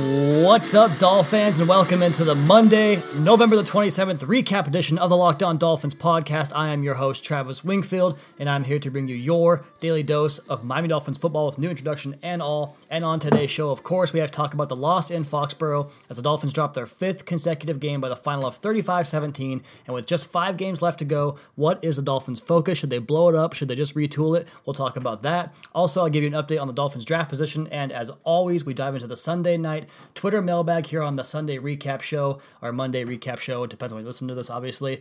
What's up, Dolphins, and welcome into the Monday, November the 27th recap edition of the Locked On Dolphins podcast. I am your host, Travis Wingfield, and I'm here to bring you your daily dose of Miami Dolphins football with new introduction and all. And on today's show, of course, we have to talk about the loss in Foxborough as the Dolphins dropped their fifth consecutive game by the final of 35 17. And with just five games left to go, what is the Dolphins' focus? Should they blow it up? Should they just retool it? We'll talk about that. Also, I'll give you an update on the Dolphins' draft position. And as always, we dive into the Sunday night Twitter mailbag here on the Sunday recap show or Monday recap show. It depends on when you listen to this, obviously.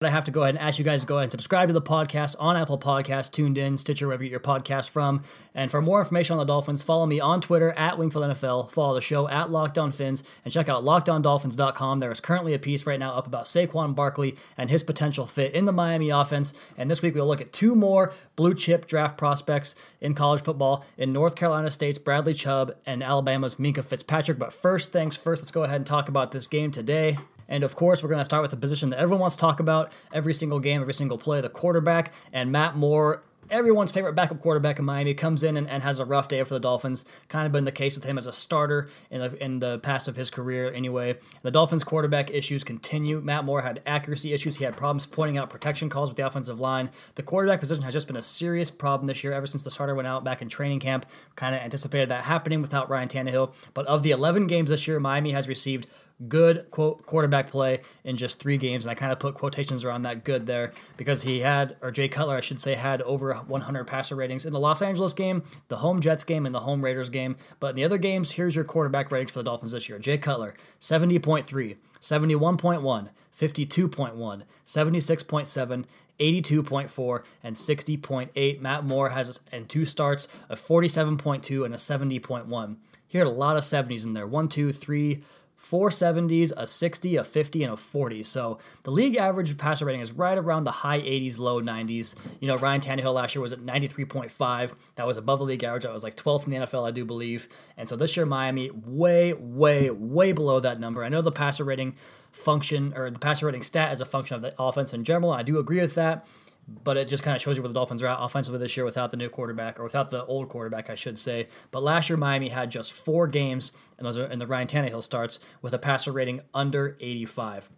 But I have to go ahead and ask you guys to go ahead and subscribe to the podcast on Apple Podcasts, TuneIn, Stitcher, wherever you get your podcast from. And for more information on the Dolphins, follow me on Twitter at Wingfield NFL, follow the show at Locked On Fins, and check out LockedOnDolphins.com. There is currently a piece right now up about Saquon Barkley and his potential fit in the Miami offense. And this week we'll look at two more blue chip draft prospects in college football in North Carolina State's Bradley Chubb and Alabama's Minkah Fitzpatrick. But first things first, let's go ahead and talk about this game today. And of course, we're going to start with the position that everyone wants to talk about every single game, every single play the quarterback. And Matt Moore, everyone's favorite backup quarterback in Miami, comes in and, and, has a rough day for the Dolphins. Kind of been the case with him as a starter in the, in the past of his career, anyway. The Dolphins' quarterback issues continue. Matt Moore had accuracy issues. He had problems pointing out protection calls with the offensive line. The quarterback position has just been a serious problem this year ever since the starter went out back in training camp. Kind of anticipated that happening without Ryan Tannehill. But of the 11 games this year, Miami has received good quote quarterback play in just three games, and I kind of put quotations around that good there because he had, or Jay Cutler, I should say, had over 100 passer ratings in the Los Angeles game, the home Jets game, and the home Raiders game. But in the other games, here's your quarterback ratings for the Dolphins this year: Jay Cutler, 70.3, 71.1, 52.1, 76.7. 82.4 and 60.8. Matt Moore has in two starts a 47.2 and a 70.1. He had a lot of 70s in there. One, two, three, four 70s, a 60, a 50, and a 40. So the league average passer rating is right around the high 80s, low 90s. You know, Ryan Tannehill last year was at 93.5. That was above the league average. I was like 12th in the NFL, I do believe. And so this year, Miami, way, way, way below that number. I know the passer rating function or the passer rating stat is a function of the offense in general. I do agree with that but it just kind of shows you where the Dolphins are at offensively this year without the new quarterback or without the old quarterback, I should say. But last year, Miami had just four games, and those are in the Ryan Tannehill starts with a passer rating under 85.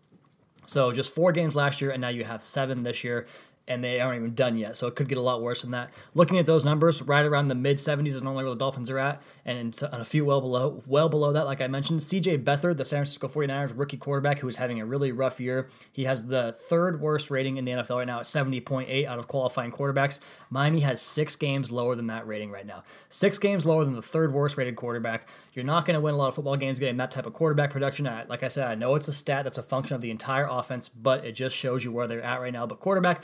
So just four games last year, and now you have seven this year and they aren't even done yet. So it could get a lot worse than that. Looking at those numbers, right around the mid 70s is normally where the Dolphins are at, and a few well below, well below that. Like I mentioned, C.J. Beathard, the San Francisco 49ers rookie quarterback, who is having a really rough year. He has the third worst rating in the NFL right now at 70.8 out of qualifying quarterbacks. Miami has six games lower than that rating right now. Six games lower than the third worst rated quarterback. You're not going to win a lot of football games getting that type of quarterback production. Like I said, I know it's a stat that's a function of the entire offense, but it just shows you where they're at right now. But quarterback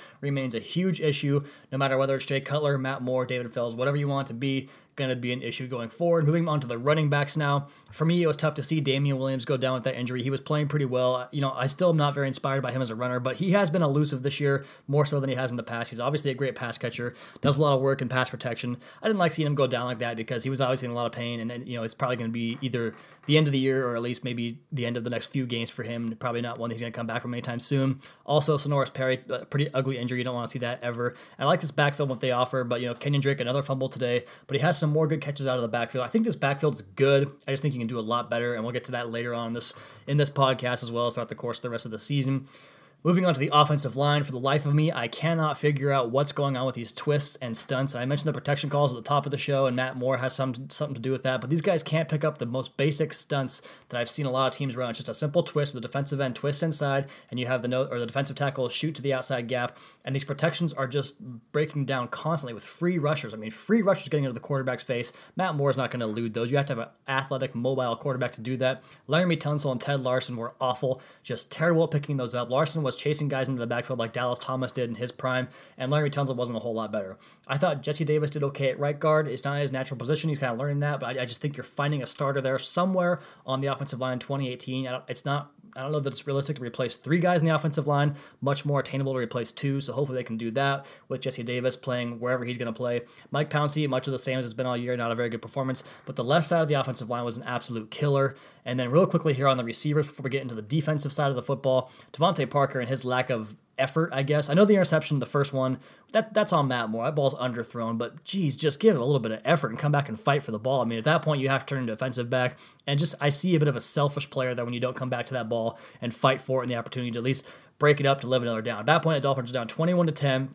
a huge issue, no matter whether it's Jay Cutler, Matt Moore, David Fales, whatever you want to be going to be an issue going forward. Moving on to the running backs now. For me, it was tough to see Damien Williams go down with that injury. He was playing pretty well. You know, I still am not very inspired by him as a runner, but he has been elusive this year more so than he has in the past. He's obviously a great pass catcher, does a lot of work in pass protection. I didn't like seeing him go down like that because he was obviously in a lot of pain, and, you know, it's probably going to be either the end of the year or at least maybe the end of the next few games for him. Probably not one he's going to come back from anytime soon. Also, Senorise Perry, pretty ugly injury. You don't want to see that ever. I like this backfield what they offer, but you know, Kenyon Drake another fumble today, but he has some more good catches out of the backfield. I think this backfield is good. I just think you can do a lot better, and we'll get to that later on this in this podcast as well as throughout the course of the rest of the season. Moving on to the offensive line, for the life of me, I cannot figure out what's going on with these twists and stunts. I mentioned the protection calls at the top of the show, and Matt Moore has some something to do with that. But these guys can't pick up the most basic stunts that I've seen a lot of teams run. It's just a simple twist with the defensive end twist inside, and you have the note or the defensive tackle shoot to the outside gap. And these protections are just breaking down constantly with free rushers. I mean, free rushers getting into the quarterback's face. Matt Moore is not going to elude those. You have to have an athletic, mobile quarterback to do that. Laremy Tunsil and Ted Larsen were awful, just terrible at picking those up. Larsen was chasing guys into the backfield like Dallas Thomas did in his prime, and Larry Tunsil wasn't a whole lot better. I thought Jesse Davis did okay at right guard. It's not his natural position. He's kind of learning that, but I, I just think you're finding a starter there somewhere on the offensive line in 2018. It's not I don't know that it's realistic to replace three guys in the offensive line. Much more attainable to replace two. So hopefully they can do that with Jesse Davis playing wherever he's going to play. Mike Pouncey, much of the same as it's been all year, not a very good performance. But the left side of the offensive line was an absolute killer. And then real quickly here on the receivers before we get into the defensive side of the football, DeVante Parker and his lack of effort, I guess. I know the interception, the first one, that that's on Matt Moore. That ball's underthrown, but geez, just give it a little bit of effort and come back and fight for the ball. I mean, at that point, you have to turn into defensive back. And just, I see a bit of a selfish player that when you don't come back to that ball and fight for it and the opportunity to at least break it up to live another down. At that point, the Dolphins are down 21 to 10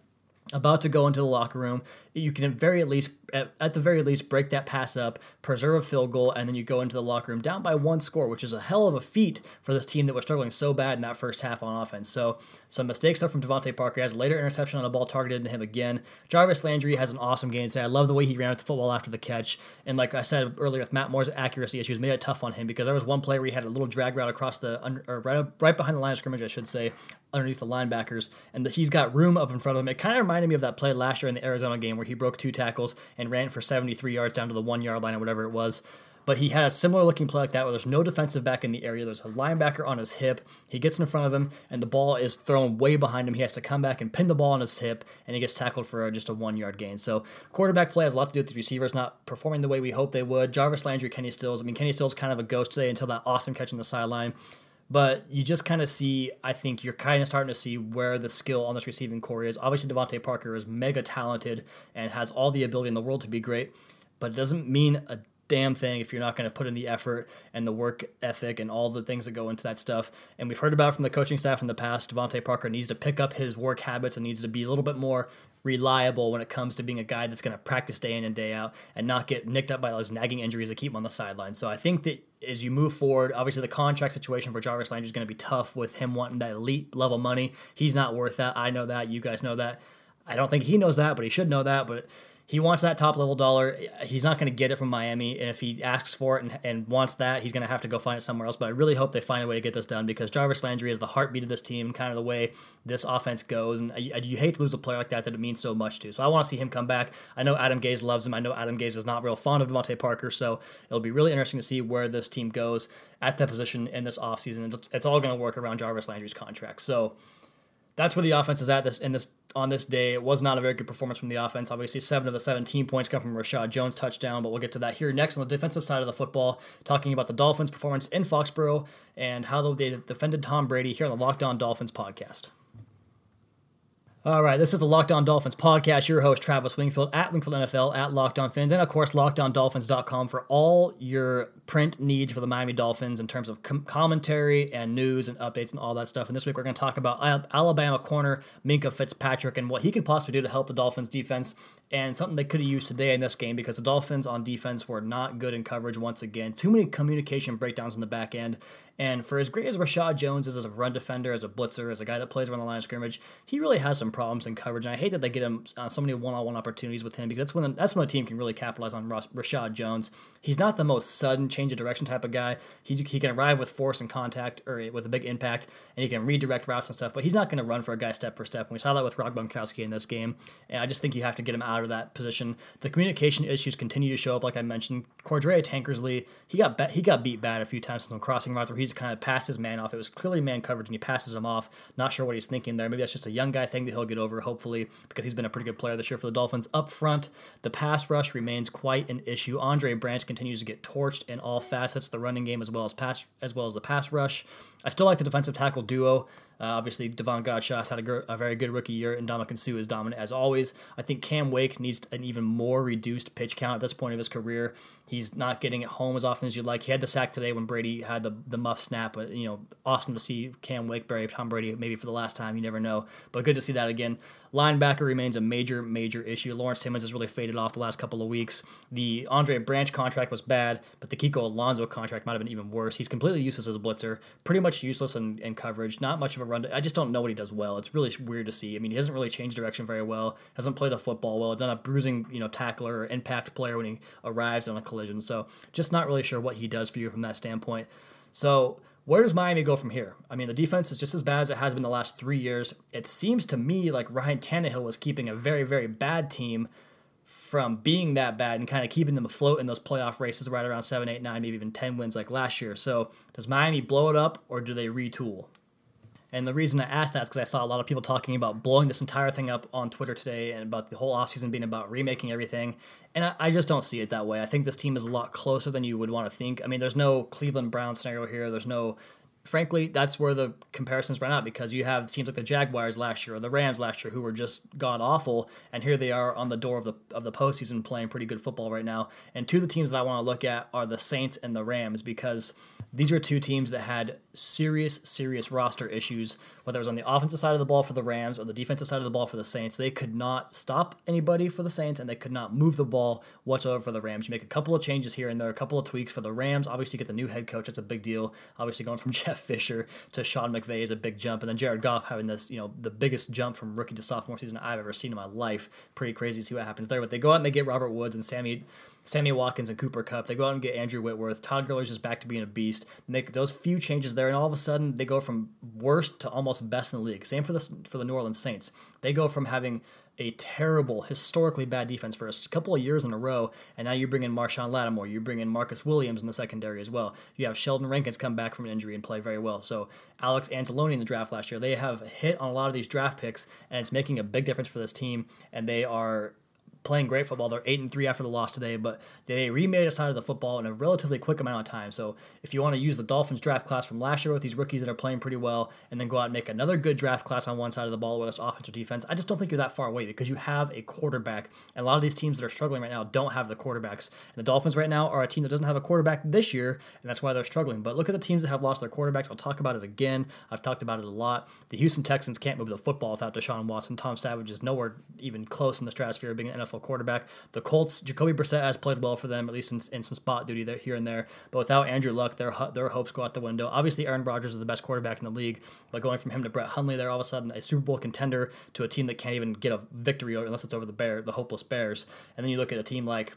about to go into the locker room, you can at very at least at, at, the very least break that pass up, preserve a field goal, and then you go into the locker room down by one score, which is a hell of a feat for this team that was struggling so bad in that first half on offense. So some mistakes though from DeVante Parker. He has a later interception on a ball targeted to him again. Jarvis Landry has an awesome game today. I love the way he ran with the football after the catch. And like I said earlier with Matt Moore's accuracy issues, made it tough on him because there was one play where he had a little drag route across the or right right behind the line of scrimmage, I should say, underneath the linebackers, and the, he's got room up in front of him. It kind of reminded me of that play last year in the Arizona game where he broke two tackles and ran for 73 yards down to the one yard line or whatever it was. But he had a similar looking play like that where there's no defensive back in the area. There's a linebacker on his hip. He gets in front of him, and the ball is thrown way behind him. He has to come back and pin the ball on his hip, and he gets tackled for uh, just a one yard gain. So quarterback play has a lot to do with the receivers not performing the way we hope they would. Jarvis Landry, Kenny Stills. I mean, Kenny Stills kind of a ghost today until that awesome catch on the sideline. But you just kind of see, I think you're kind of starting to see where the skill on this receiving core is. Obviously, DeVante Parker is mega talented and has all the ability in the world to be great, but it doesn't mean a damn thing if you're not going to put in the effort and the work ethic and all the things that go into that stuff. And we've heard about from the coaching staff in the past. DeVante Parker needs to pick up his work habits and needs to be a little bit more reliable when it comes to being a guy that's going to practice day in and day out and not get nicked up by those nagging injuries that keep him on the sideline. So I think that as you move forward, obviously the contract situation for Jarvis Landry is going to be tough with him wanting that elite level money. He's not worth that. I know that. You guys know that. I don't think he knows that, but he should know that. But he wants that top level dollar. He's not going to get it from Miami. And if he asks for it and, and wants that, he's going to have to go find it somewhere else. But I really hope they find a way to get this done because Jarvis Landry is the heartbeat of this team, kind of the way this offense goes. And you, you hate to lose a player like that that it means so much to. So I want to see him come back. I know Adam Gase loves him. I know Adam Gase is not real fond of DeVante Parker. So it'll be really interesting to see where this team goes at that position in this offseason. It's, it's all going to work around Jarvis Landry's contract. So that's where the offense is at this in this on this day. It was not a very good performance from the offense. Obviously, seven of the 17 points come from Reshad Jones touchdown, but we'll get to that here next on the defensive side of the football, talking about the Dolphins' performance in Foxborough and how they defended Tom Brady here on the Locked On Dolphins podcast. All right, this is the Locked On Dolphins podcast. Your host, Travis Wingfield, at Wingfield NFL, at Locked On Fins, and of course, LockedOnDolphins.com for all your print needs for the Miami Dolphins in terms of com- commentary and news and updates and all that stuff. And this week, we're going to talk about Alabama corner Minkah Fitzpatrick and what he could possibly do to help the Dolphins defense and something they could have used today in this game because the Dolphins on defense were not good in coverage once again. Too many communication breakdowns in the back end. And for as great as Reshad Jones is as a run defender, as a blitzer, as a guy that plays around the line of scrimmage, he really has some problems in coverage. And I hate that they get him uh, so many one-on-one opportunities with him because that's when the, that's when a team can really capitalize on Reshad Jones. He's not the most sudden change of direction type of guy. He, he can arrive with force and contact or with a big impact, and he can redirect routes and stuff. But he's not going to run for a guy step for step. And we saw that with Rob Gronkowski in this game. And I just think you have to get him out of that position. The communication issues continue to show up, like I mentioned. Cordrea Tankersley, he got be- he got beat bad a few times in some crossing routes where he's kind of passed his man off. It was clearly man coverage, and he passes him off. Not sure what he's thinking there. Maybe that's just a young guy thing that he'll get over, hopefully, because he's been a pretty good player this year for the Dolphins. Up front, the pass rush remains quite an issue. Andre Branch continues to get torched in all facets, the running game as well as pass as well as the pass rush. I still like the defensive tackle duo. Uh, obviously, Davon Godchaux had a, gr- a, very good rookie year, and Ndamukong Suh is dominant as always. I think Cam Wake needs an even more reduced pitch count at this point of his career. He's not getting it home as often as you'd like. He had the sack today when Brady had the, the muff snap, but you know, awesome to see Cam Wake bury Tom Brady maybe for the last time. You never know, but good to see that again. Linebacker remains a major, major issue. Lawrence Timmons has really faded off the last couple of weeks. The Andre Branch contract was bad, but the Kiko Alonso contract might have been even worse. He's completely useless as a blitzer, pretty much useless in, in coverage, not much of a run. I just don't know what he does well. It's really weird to see. I mean, he doesn't really change direction very well, hasn't played the football well, done a bruising, you know, tackler or impact player when he arrives on a collision. So just not really sure what he does for you from that standpoint. So where does Miami go from here? I mean, the defense is just as bad as it has been the last three years. It seems to me like Ryan Tannehill was keeping a very, very bad team from being that bad and kind of keeping them afloat in those playoff races right around 7, 8, 9, maybe even 10 wins like last year. So does Miami blow it up or do they retool? And the reason I asked that is because I saw a lot of people talking about blowing this entire thing up on Twitter today and about the whole offseason being about remaking everything. And I, I, just don't see it that way. I think this team is a lot closer than you would want to think. I mean, there's no Cleveland Brown scenario here. There's no frankly, that's where the comparisons run out because you have teams like the Jaguars last year or the Rams last year who were just god awful, and here they are on the door of the of the postseason playing pretty good football right now. And two of the teams that I want to look at are the Saints and the Rams because these are two teams that had serious, serious roster issues, whether it was on the offensive side of the ball for the Rams or the defensive side of the ball for the Saints. They could not stop anybody for the Saints, and they could not move the ball whatsoever for the Rams. You make a couple of changes here and there, a couple of tweaks for the Rams. Obviously, you get the new head coach. That's a big deal. Obviously, going from Jeff Fisher to Sean McVay is a big jump, and then Jared Goff having this, you know, the biggest jump from rookie to sophomore season I've ever seen in my life. Pretty crazy to see what happens there. But they go out and they get Robert Woods and Sammy Sammy Watkins and Cooper Kupp. They go out and get Andrew Whitworth. Todd Gurley's just back to being a beast. Make those few changes there, and all of a sudden they go from worst to almost best in the league. Same for the for the New Orleans Saints. They go from having a terrible, historically bad defense for a couple of years in a row, and now you bring in Marshon Lattimore, you bring in Marcus Williams in the secondary as well. You have Sheldon Rankins come back from an injury and play very well. So Alex Anzalone in the draft last year, they have hit on a lot of these draft picks, and it's making a big difference for this team, and they are playing great football. They're eight and three after the loss today, but they remade a side of the football in a relatively quick amount of time. So if you want to use the Dolphins draft class from last year with these rookies that are playing pretty well, and then go out and make another good draft class on one side of the ball, whether it's offense or defense, I just don't think you're that far away because you have a quarterback. And a lot of these teams that are struggling right now don't have the quarterbacks. And the Dolphins right now are a team that doesn't have a quarterback this year, and that's why they're struggling. But look at the teams that have lost their quarterbacks. I'll talk about it again. I've talked about it a lot. The Houston Texans can't move the football without Deshaun Watson. Tom Savage is nowhere even close in the stratosphere of being an NFL quarterback. The Colts, Jacoby Brissett has played well for them, at least in, in some spot duty there, here and there. But without Andrew Luck, their their hopes go out the window. Obviously, Aaron Rodgers is the best quarterback in the league, but going from him to Brett Hundley, they're all of a sudden a Super Bowl contender to a team that can't even get a victory unless it's over the Bear, the hopeless Bears. And then you look at a team like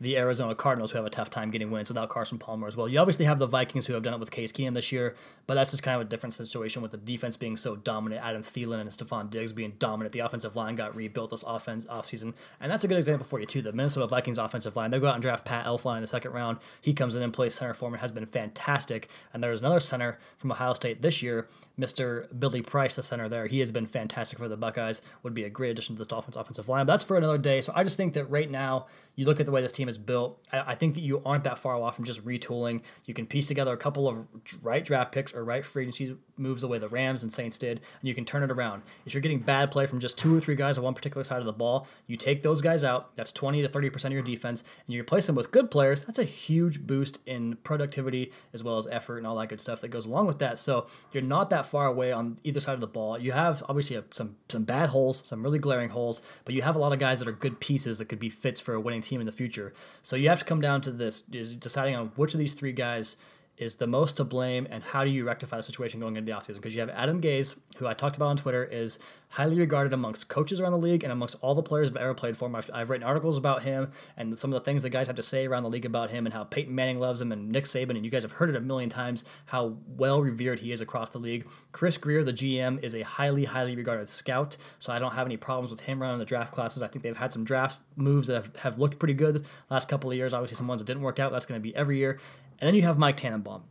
the Arizona Cardinals, who have a tough time getting wins without Carson Palmer as well. You obviously have the Vikings, who have done it with Case Keenum this year, but that's just kind of a different situation with the defense being so dominant. Adam Thielen and Stefon Diggs being dominant. The offensive line got rebuilt this offense offseason, and that's a good example for you too. The Minnesota Vikings offensive line, they go out and draft Pat Elflein in the second round. He comes in and plays center for him, has been fantastic. And there's another center from Ohio State this year, Mr. Billy Price, the center there. He has been fantastic for the Buckeyes. Would be a great addition to this Dolphins offensive line. But that's for another day. So I just think that right now, you look at the way this team is built. I, I think that you aren't that far off from just retooling. You can piece together a couple of right draft picks or right free agency moves the way the Rams and Saints did, and you can turn it around. If you're getting bad play from just two or three guys on one particular side of the ball, you take those guys out. That's 20 to 30 percent of your defense, and you replace them with good players. That's a huge boost in productivity as well as effort and all that good stuff that goes along with that. So you're not that far away on either side of the ball. You have obviously uh, some some bad holes, some really glaring holes, but you have a lot of guys that are good pieces that could be fits for a winning team in the future. So you have to come down to this: is deciding on which of these three guys is the most to blame and how do you rectify the situation going into the offseason? Because you have Adam Gase, who I talked about on Twitter, is highly regarded amongst coaches around the league and amongst all the players I've ever played for him. I've, I've, written articles about him and some of the things the guys have to say around the league about him and how Peyton Manning loves him and Nick Saban, and you guys have heard it a million times how well revered he is across the league. Chris Grier, the GM, is a highly, highly regarded scout, so I don't have any problems with him running the draft classes. I think they've had some draft moves that have, have looked pretty good last couple of years. Obviously, some ones that didn't work out. That's going to be every year. And then you have Mike Tannenbaum.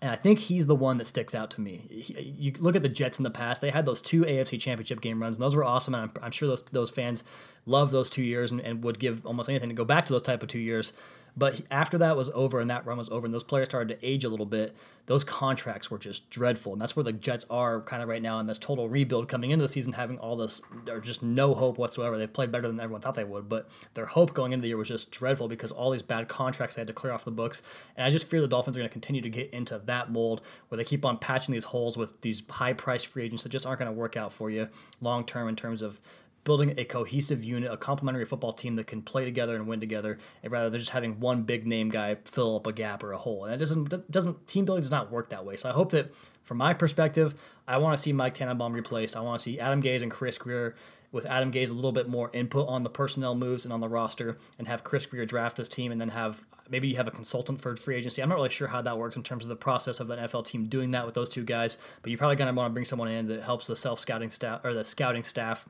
And I think he's the one that sticks out to me. He, you look at the Jets in the past; they had those two AFC Championship game runs, and those were awesome. And I'm, I'm sure those those fans love those two years and, and, would give almost anything to go back to those type of two years. But after that was over and that run was over, and those players started to age a little bit, those contracts were just dreadful. And that's where the Jets are kind of right now in this total rebuild coming into the season, having all this, or just no hope whatsoever. They've played better than everyone thought they would, but their hope going into the year was just dreadful because all these bad contracts they had to clear off the books. And I just fear the Dolphins are going to continue to get into that mold where they keep on patching these holes with these high priced free agents that just aren't going to work out for you long term in terms of building a cohesive unit, a complementary football team that can play together and win together, and rather than just having one big name guy fill up a gap or a hole. And it doesn't doesn't team building does not work that way. So I hope that from my perspective, I want to see Mike Tannenbaum replaced. I want to see Adam Gase and Chris Grier with Adam Gase a little bit more input on the personnel moves and on the roster, and have Chris Grier draft this team, and then have maybe you have a consultant for free agency. I'm not really sure how that works in terms of the process of the NFL team doing that with those two guys, but you're probably going to want to bring someone in that helps the self scouting staff or the scouting staff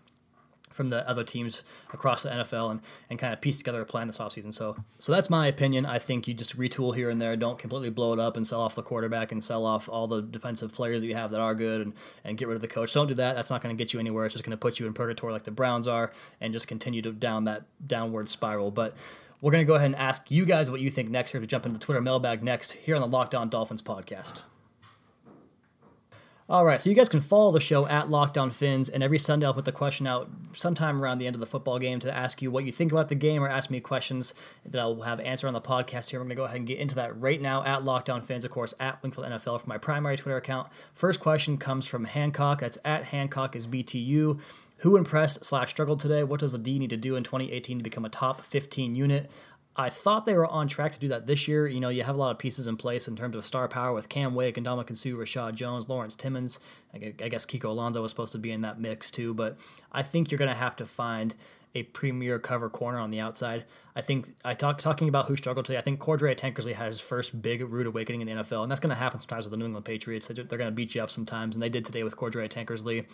from the other teams across the NFL and, and kind of piece together a plan this offseason. So so that's my opinion. I think you just retool here and there. Don't completely blow it up and sell off the quarterback and sell off all the defensive players that you have that are good and, and get rid of the coach. Don't do that. That's not going to get you anywhere. It's just going to put you in purgatory like the Browns are and just continue to down that downward spiral. But we're going to go ahead and ask you guys what you think next here to jump into the Twitter mailbag next here on the Locked On Dolphins podcast. All right, so you guys can follow the show at Locked On Fins, and every Sunday I'll put the question out sometime around the end of the football game to ask you what you think about the game or ask me questions that I'll have answered on the podcast here. We're going to go ahead and get into that right now at Locked On Fins, of course, at Wingfield NFL for my primary Twitter account. First question comes from Hancock. That's at Hancock is BTU. Who impressed slash struggled today? What does the D need to do in 2018 to become a top 15 unit? I thought they were on track to do that this year. You know, you have a lot of pieces in place in terms of star power with Cam Wake and Ndamukong Suh, Reshad Jones, Lawrence Timmons. I guess Kiko Alonso was supposed to be in that mix too, but I think you're going to have to find a premier cover corner on the outside. I think I talk talking about who struggled today. I think Cordrea Tankersley had his first big rude awakening in the NFL, and that's going to happen sometimes with the New England Patriots. They're going to beat you up sometimes, and they did today with Cordrea Tankersley.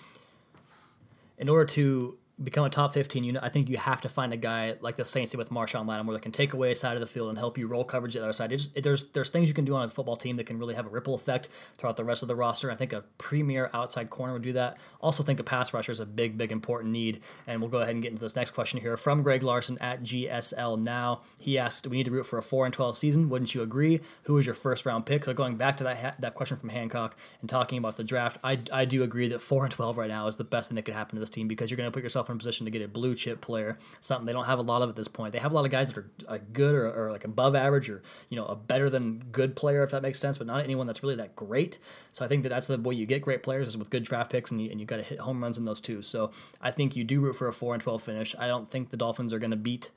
In order to become a top 15 unit, I think you have to find a guy like the Saints did with Marshon Lattimore that can take away a side of the field and help you roll coverage the other side. Just, there's there's things you can do on a football team that can really have a ripple effect throughout the rest of the roster. I think a premier outside corner would do that. Also think a pass rusher is a big, big important need. And we'll go ahead and get into this next question here from Greg Larson at GSL Now. He asked, "We need to root for a 4 and 12 season. Wouldn't you agree? Who was your first round pick?" So going back to that that question from Hancock and talking about the draft, I, I do agree that 4 and 12 right now is the best thing that could happen to this team because you're going to put yourself in a position to get a blue chip player, something they don't have a lot of at this point. They have a lot of guys that are good or, or like above average or you know a better than good player if that makes sense, but not anyone that's really that great. So I think that that's the way you get great players is with good draft picks and you, and you got to hit home runs in those too. So I think you do root for a four and twelve finish. I don't think the Dolphins are going to beat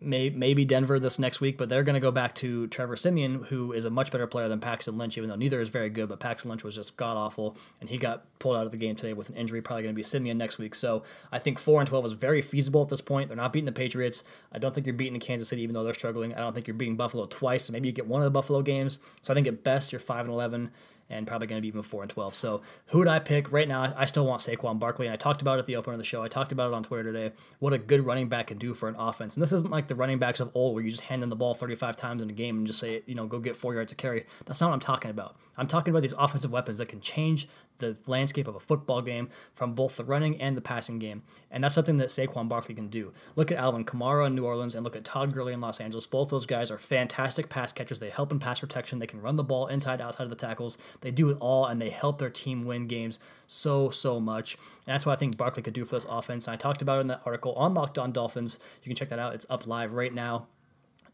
may, maybe Denver this next week, but they're going to go back to Trevor Siemian, who is a much better player than Paxton Lynch, even though neither is very good. But Paxton Lynch was just god awful, and he got pulled out of the game today with an injury. Probably going to be Simeon next week. So I think four and twelve is very feasible at this point. They're not beating the Patriots. I don't think you're beating Kansas City, even though they're struggling. I don't think you're beating Buffalo twice. maybe you get one of the Buffalo games. So I think at best you're five and eleven and probably going to be even four and twelve. So who would I pick right now? I still want Saquon Barkley, and I talked about it at the opener of the show. I talked about it on Twitter today. What a good running back can do for an offense, and this isn't like the running backs of old where you just hand them the ball thirty five times in a game and just say, you know, go get four yards to carry. That's not what I'm talking about. I'm talking about these offensive weapons that can change the landscape of a football game from both the running and the passing game. And that's something that Saquon Barkley can do. Look at Alvin Kamara in New Orleans and look at Todd Gurley in Los Angeles. Both those guys are fantastic pass catchers. They help in pass protection. They can run the ball inside, outside of the tackles. They do it all and they help their team win games so, so much. And that's what I think Barkley could do for this offense. And I talked about it in that article on Locked On Dolphins. You can check that out. It's up live right now.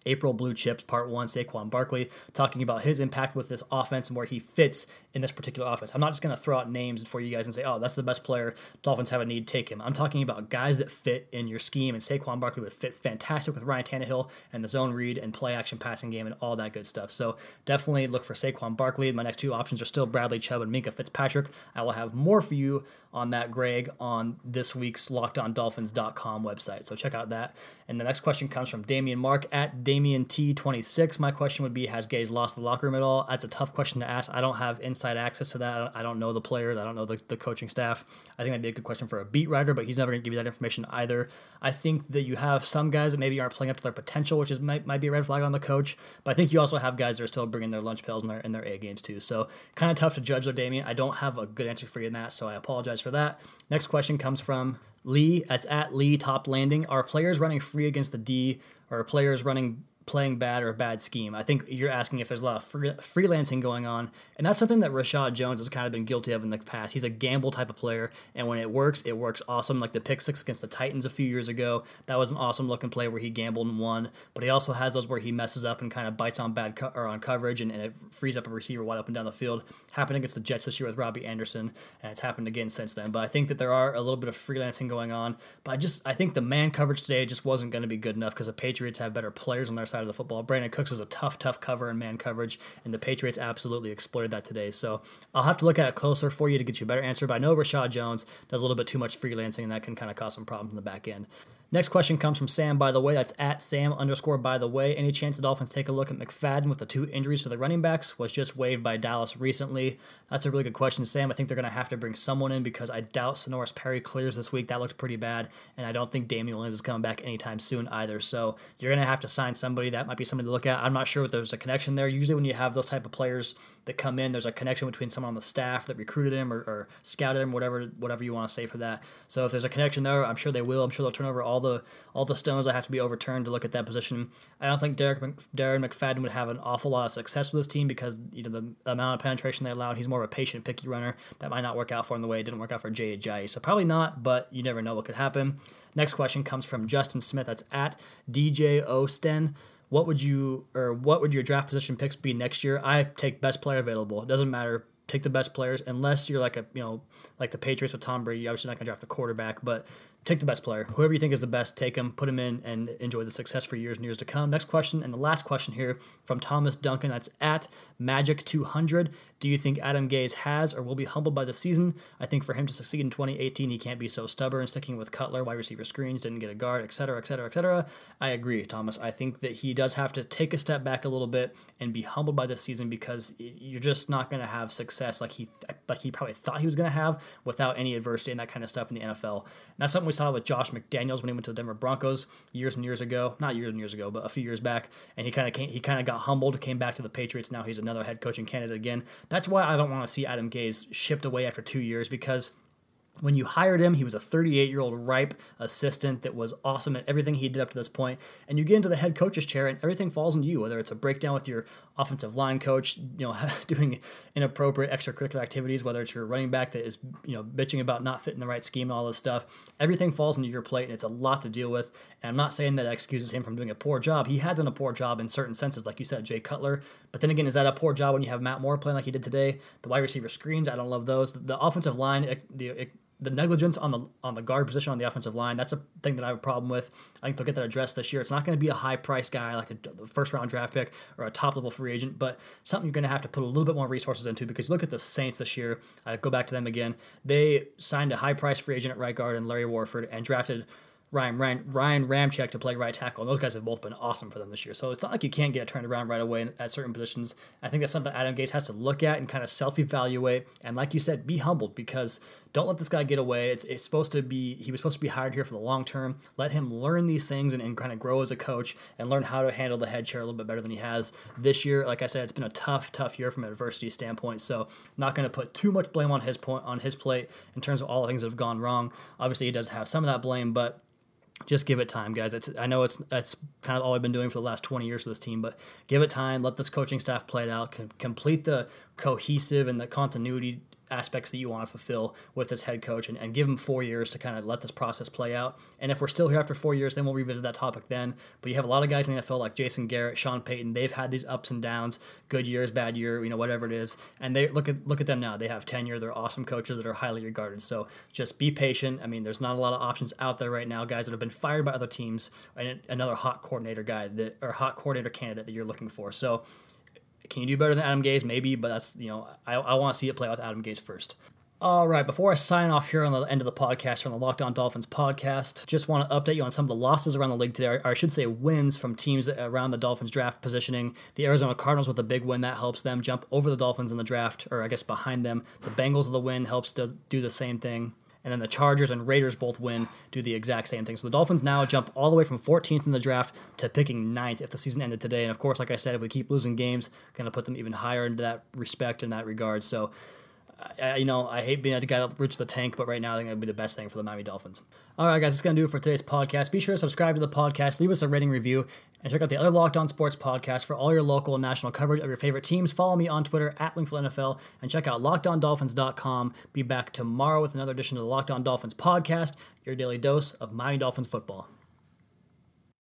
April Blue Chips, Part 1, Saquon Barkley, talking about his impact with this offense and where he fits in this particular offense. I'm not just going to throw out names for you guys and say, oh, that's the best player. Dolphins have a need, take him. I'm talking about guys that fit in your scheme, and Saquon Barkley would fit fantastic with Ryan Tannehill and the zone read and play action passing game and all that good stuff. So definitely look for Saquon Barkley. My next two options are still Bradley Chubb and Minkah Fitzpatrick. I will have more for you on that, Greg, on this week's LockedOnDolphins.com website. So check out that. And the next question comes from Damian Mark at Damian T26. My question would be Has Gase lost the locker room at all? That's a tough question to ask. I don't have inside access to that. I don't, know the players, I don't know the, the coaching staff. I think that'd be a good question for a beat writer, but he's never going to give you that information either. I think that you have some guys that maybe aren't playing up to their potential, which is might, might be a red flag on the coach. But I think you also have guys that are still bringing their lunch pails in their, in their A games too. So kind of tough to judge though, Damian. I don't have a good answer for you in that, so I apologize for that. Next question comes from Lee. That's at Lee Top Landing. Are players running free against the D? Or players running playing bad or a bad scheme. I think you're asking if there's a lot of free, freelancing going on, and that's something that Reshad Jones has kind of been guilty of in the past. He's a gamble type of player, and when it works, it works awesome. Like the pick six against the Titans a few years ago, that was an awesome looking play where he gambled and won. But he also has those where he messes up and kind of bites on bad co- or on coverage, and, and, it frees up a receiver wide open down the field. Happened against the Jets this year with Robbie Anderson, and it's happened again since then. But I think that there are a little bit of freelancing going on. But I just I think the man coverage today just wasn't going to be good enough because the Patriots have better players on their side of the football. Brandin Cooks is a tough, tough cover in man coverage, and the Patriots absolutely exploited that today. So I'll have to look at it closer for you to get you a better answer. But I know Reshad Jones does a little bit too much freelancing, and that can kind of cause some problems in the back end. Next question comes from Sam, by the way. That's at Sam underscore by the way. Any chance the Dolphins take a look at McFadden with the two injuries to the running backs? Was just waived by Dallas recently. That's a really good question, Sam. I think they're going to have to bring someone in because I doubt Senorise Perry clears this week. That looked pretty bad. And I don't think Damien Williams is coming back anytime soon either. So you're going to have to sign somebody. That might be somebody to look at. I'm not sure if there's a connection there. Usually when you have those type of players that come in, there's a connection between someone on the staff that recruited him or, or scouted him, whatever whatever you want to say for that. So if there's a connection there, I'm sure they will. I'm sure they'll turn over all the all the stones that have to be overturned to look at that position. I don't think Derek Darren McFadden would have an awful lot of success with this team because you know the amount of penetration they allowed. He's more of a patient, picky runner. That might not work out for him the way it didn't work out for Jay Ajayi. So probably not, but you never know what could happen. Next question comes from Justin Smith. That's at DJ Osten what would you or what would your draft position picks be next year? I take best player available. It doesn't matter. Take the best players unless you're like a you know like the Patriots with Tom Brady. You're obviously not gonna draft a quarterback, but take the best player. Whoever you think is the best, take him, put him in, and enjoy the success for years and years to come. Next question, and the last question here from Thomas Duncan. That's at Magic200. Do you think Adam Gase has or will be humbled by the season? I think for him to succeed in 2018, he can't be so stubborn, sticking with Cutler, wide receiver screens, didn't get a guard, etc., etc., etc. I agree, Thomas. I think that he does have to take a step back a little bit and be humbled by the season because you're just not going to have success like he like he probably thought he was going to have without any adversity and that kind of stuff in the NFL. And that's something we saw with Josh McDaniels when he went to the Denver Broncos years and years ago, not years and years ago, but a few years back, and he kind of he kind of got humbled, came back to the Patriots. Now he's another head coaching candidate again. That's why I don't want to see Adam Gase shipped away after two years because when you hired him, he was a 38 year old ripe assistant that was awesome at everything he did up to this point. And you get into the head coach's chair, and everything falls on you. Whether it's a breakdown with your offensive line coach, you know, doing inappropriate extracurricular activities, whether it's your running back that is, you know, bitching about not fitting the right scheme and all this stuff, everything falls into your plate, and it's a lot to deal with. And I'm not saying that excuses him from doing a poor job. He has done a poor job in certain senses, like you said, Jay Cutler. But then again, is that a poor job when you have Matt Moore playing like he did today? The wide receiver screens, I don't love those. The offensive line, it, it, the negligence on the on the guard position on the offensive line. That's a thing that I have a problem with. I think they'll get that addressed this year. It's not going to be a high price guy like a first round draft pick or a top level free agent, but something you're going to have to put a little bit more resources into because look at the Saints this year. I go back to them again. They signed a high price free agent at right guard and Larry Warford and drafted Ryan, Ryan Ryan Ramczyk to play right tackle. And those guys have both been awesome for them this year. So it's not like you can't get turned around right away at certain positions. I think that's something Adam Gates has to look at and kind of self evaluate. And like you said, be humbled because don't let this guy get away. It's, it's supposed to be, he was supposed to be hired here for the long term. Let him learn these things and, and kind of grow as a coach and learn how to handle the head chair a little bit better than he has this year. Like I said, it's been a tough, tough year from an adversity standpoint. So not going to put too much blame on his point on his plate in terms of all the things that have gone wrong. Obviously, he does have some of that blame, but just give it time, guys. It's, I know it's that's kind of all I've been doing for the last 20 years for this team, but give it time. Let this coaching staff play it out. complete the cohesive and the continuity aspects that you want to fulfill with this head coach and, and give him four years to kind of let this process play out. And if we're still here after four years, then we'll revisit that topic then. But you have a lot of guys in the NFL like Jason Garrett, Sean Payton. They've had these ups and downs, good years, bad year, you know, whatever it is. And they look at look at them now. They have tenure. They're awesome coaches that are highly regarded. So just be patient. I mean, there's not a lot of options out there right now. Guys that have been fired by other teams, and another hot coordinator guy that or hot coordinator candidate that you're looking for. So can you do better than Adam Gase? Maybe, but that's you know I, I want to see it play out with Adam Gase first. All right, before I sign off here on the end of the podcast, on the Locked On Dolphins podcast, just want to update you on some of the losses around the league today, or I should say wins from teams around the Dolphins draft positioning. The Arizona Cardinals with a big win that helps them jump over the Dolphins in the draft, or I guess behind them. The Bengals with the win helps do the same thing. And then the Chargers and Raiders both win, do the exact same thing. So the Dolphins now jump all the way from 14th in the draft to picking 9th if the season ended today. And of course, like I said, if we keep losing games, going to put them even higher into that respect in that regard. So I, you know, I hate being a guy that roots the tank, but right now I think that'd be the best thing for the Miami Dolphins. All right, guys, that's going to do it for today's podcast. Be sure to subscribe to the podcast, leave us a rating review, and check out the other Locked On Sports podcast for all your local and national coverage of your favorite teams. Follow me on Twitter at Wingfield NFL and check out LockedOnDolphins.com. Be back tomorrow with another edition of the Locked On Dolphins podcast, your daily dose of Miami Dolphins football.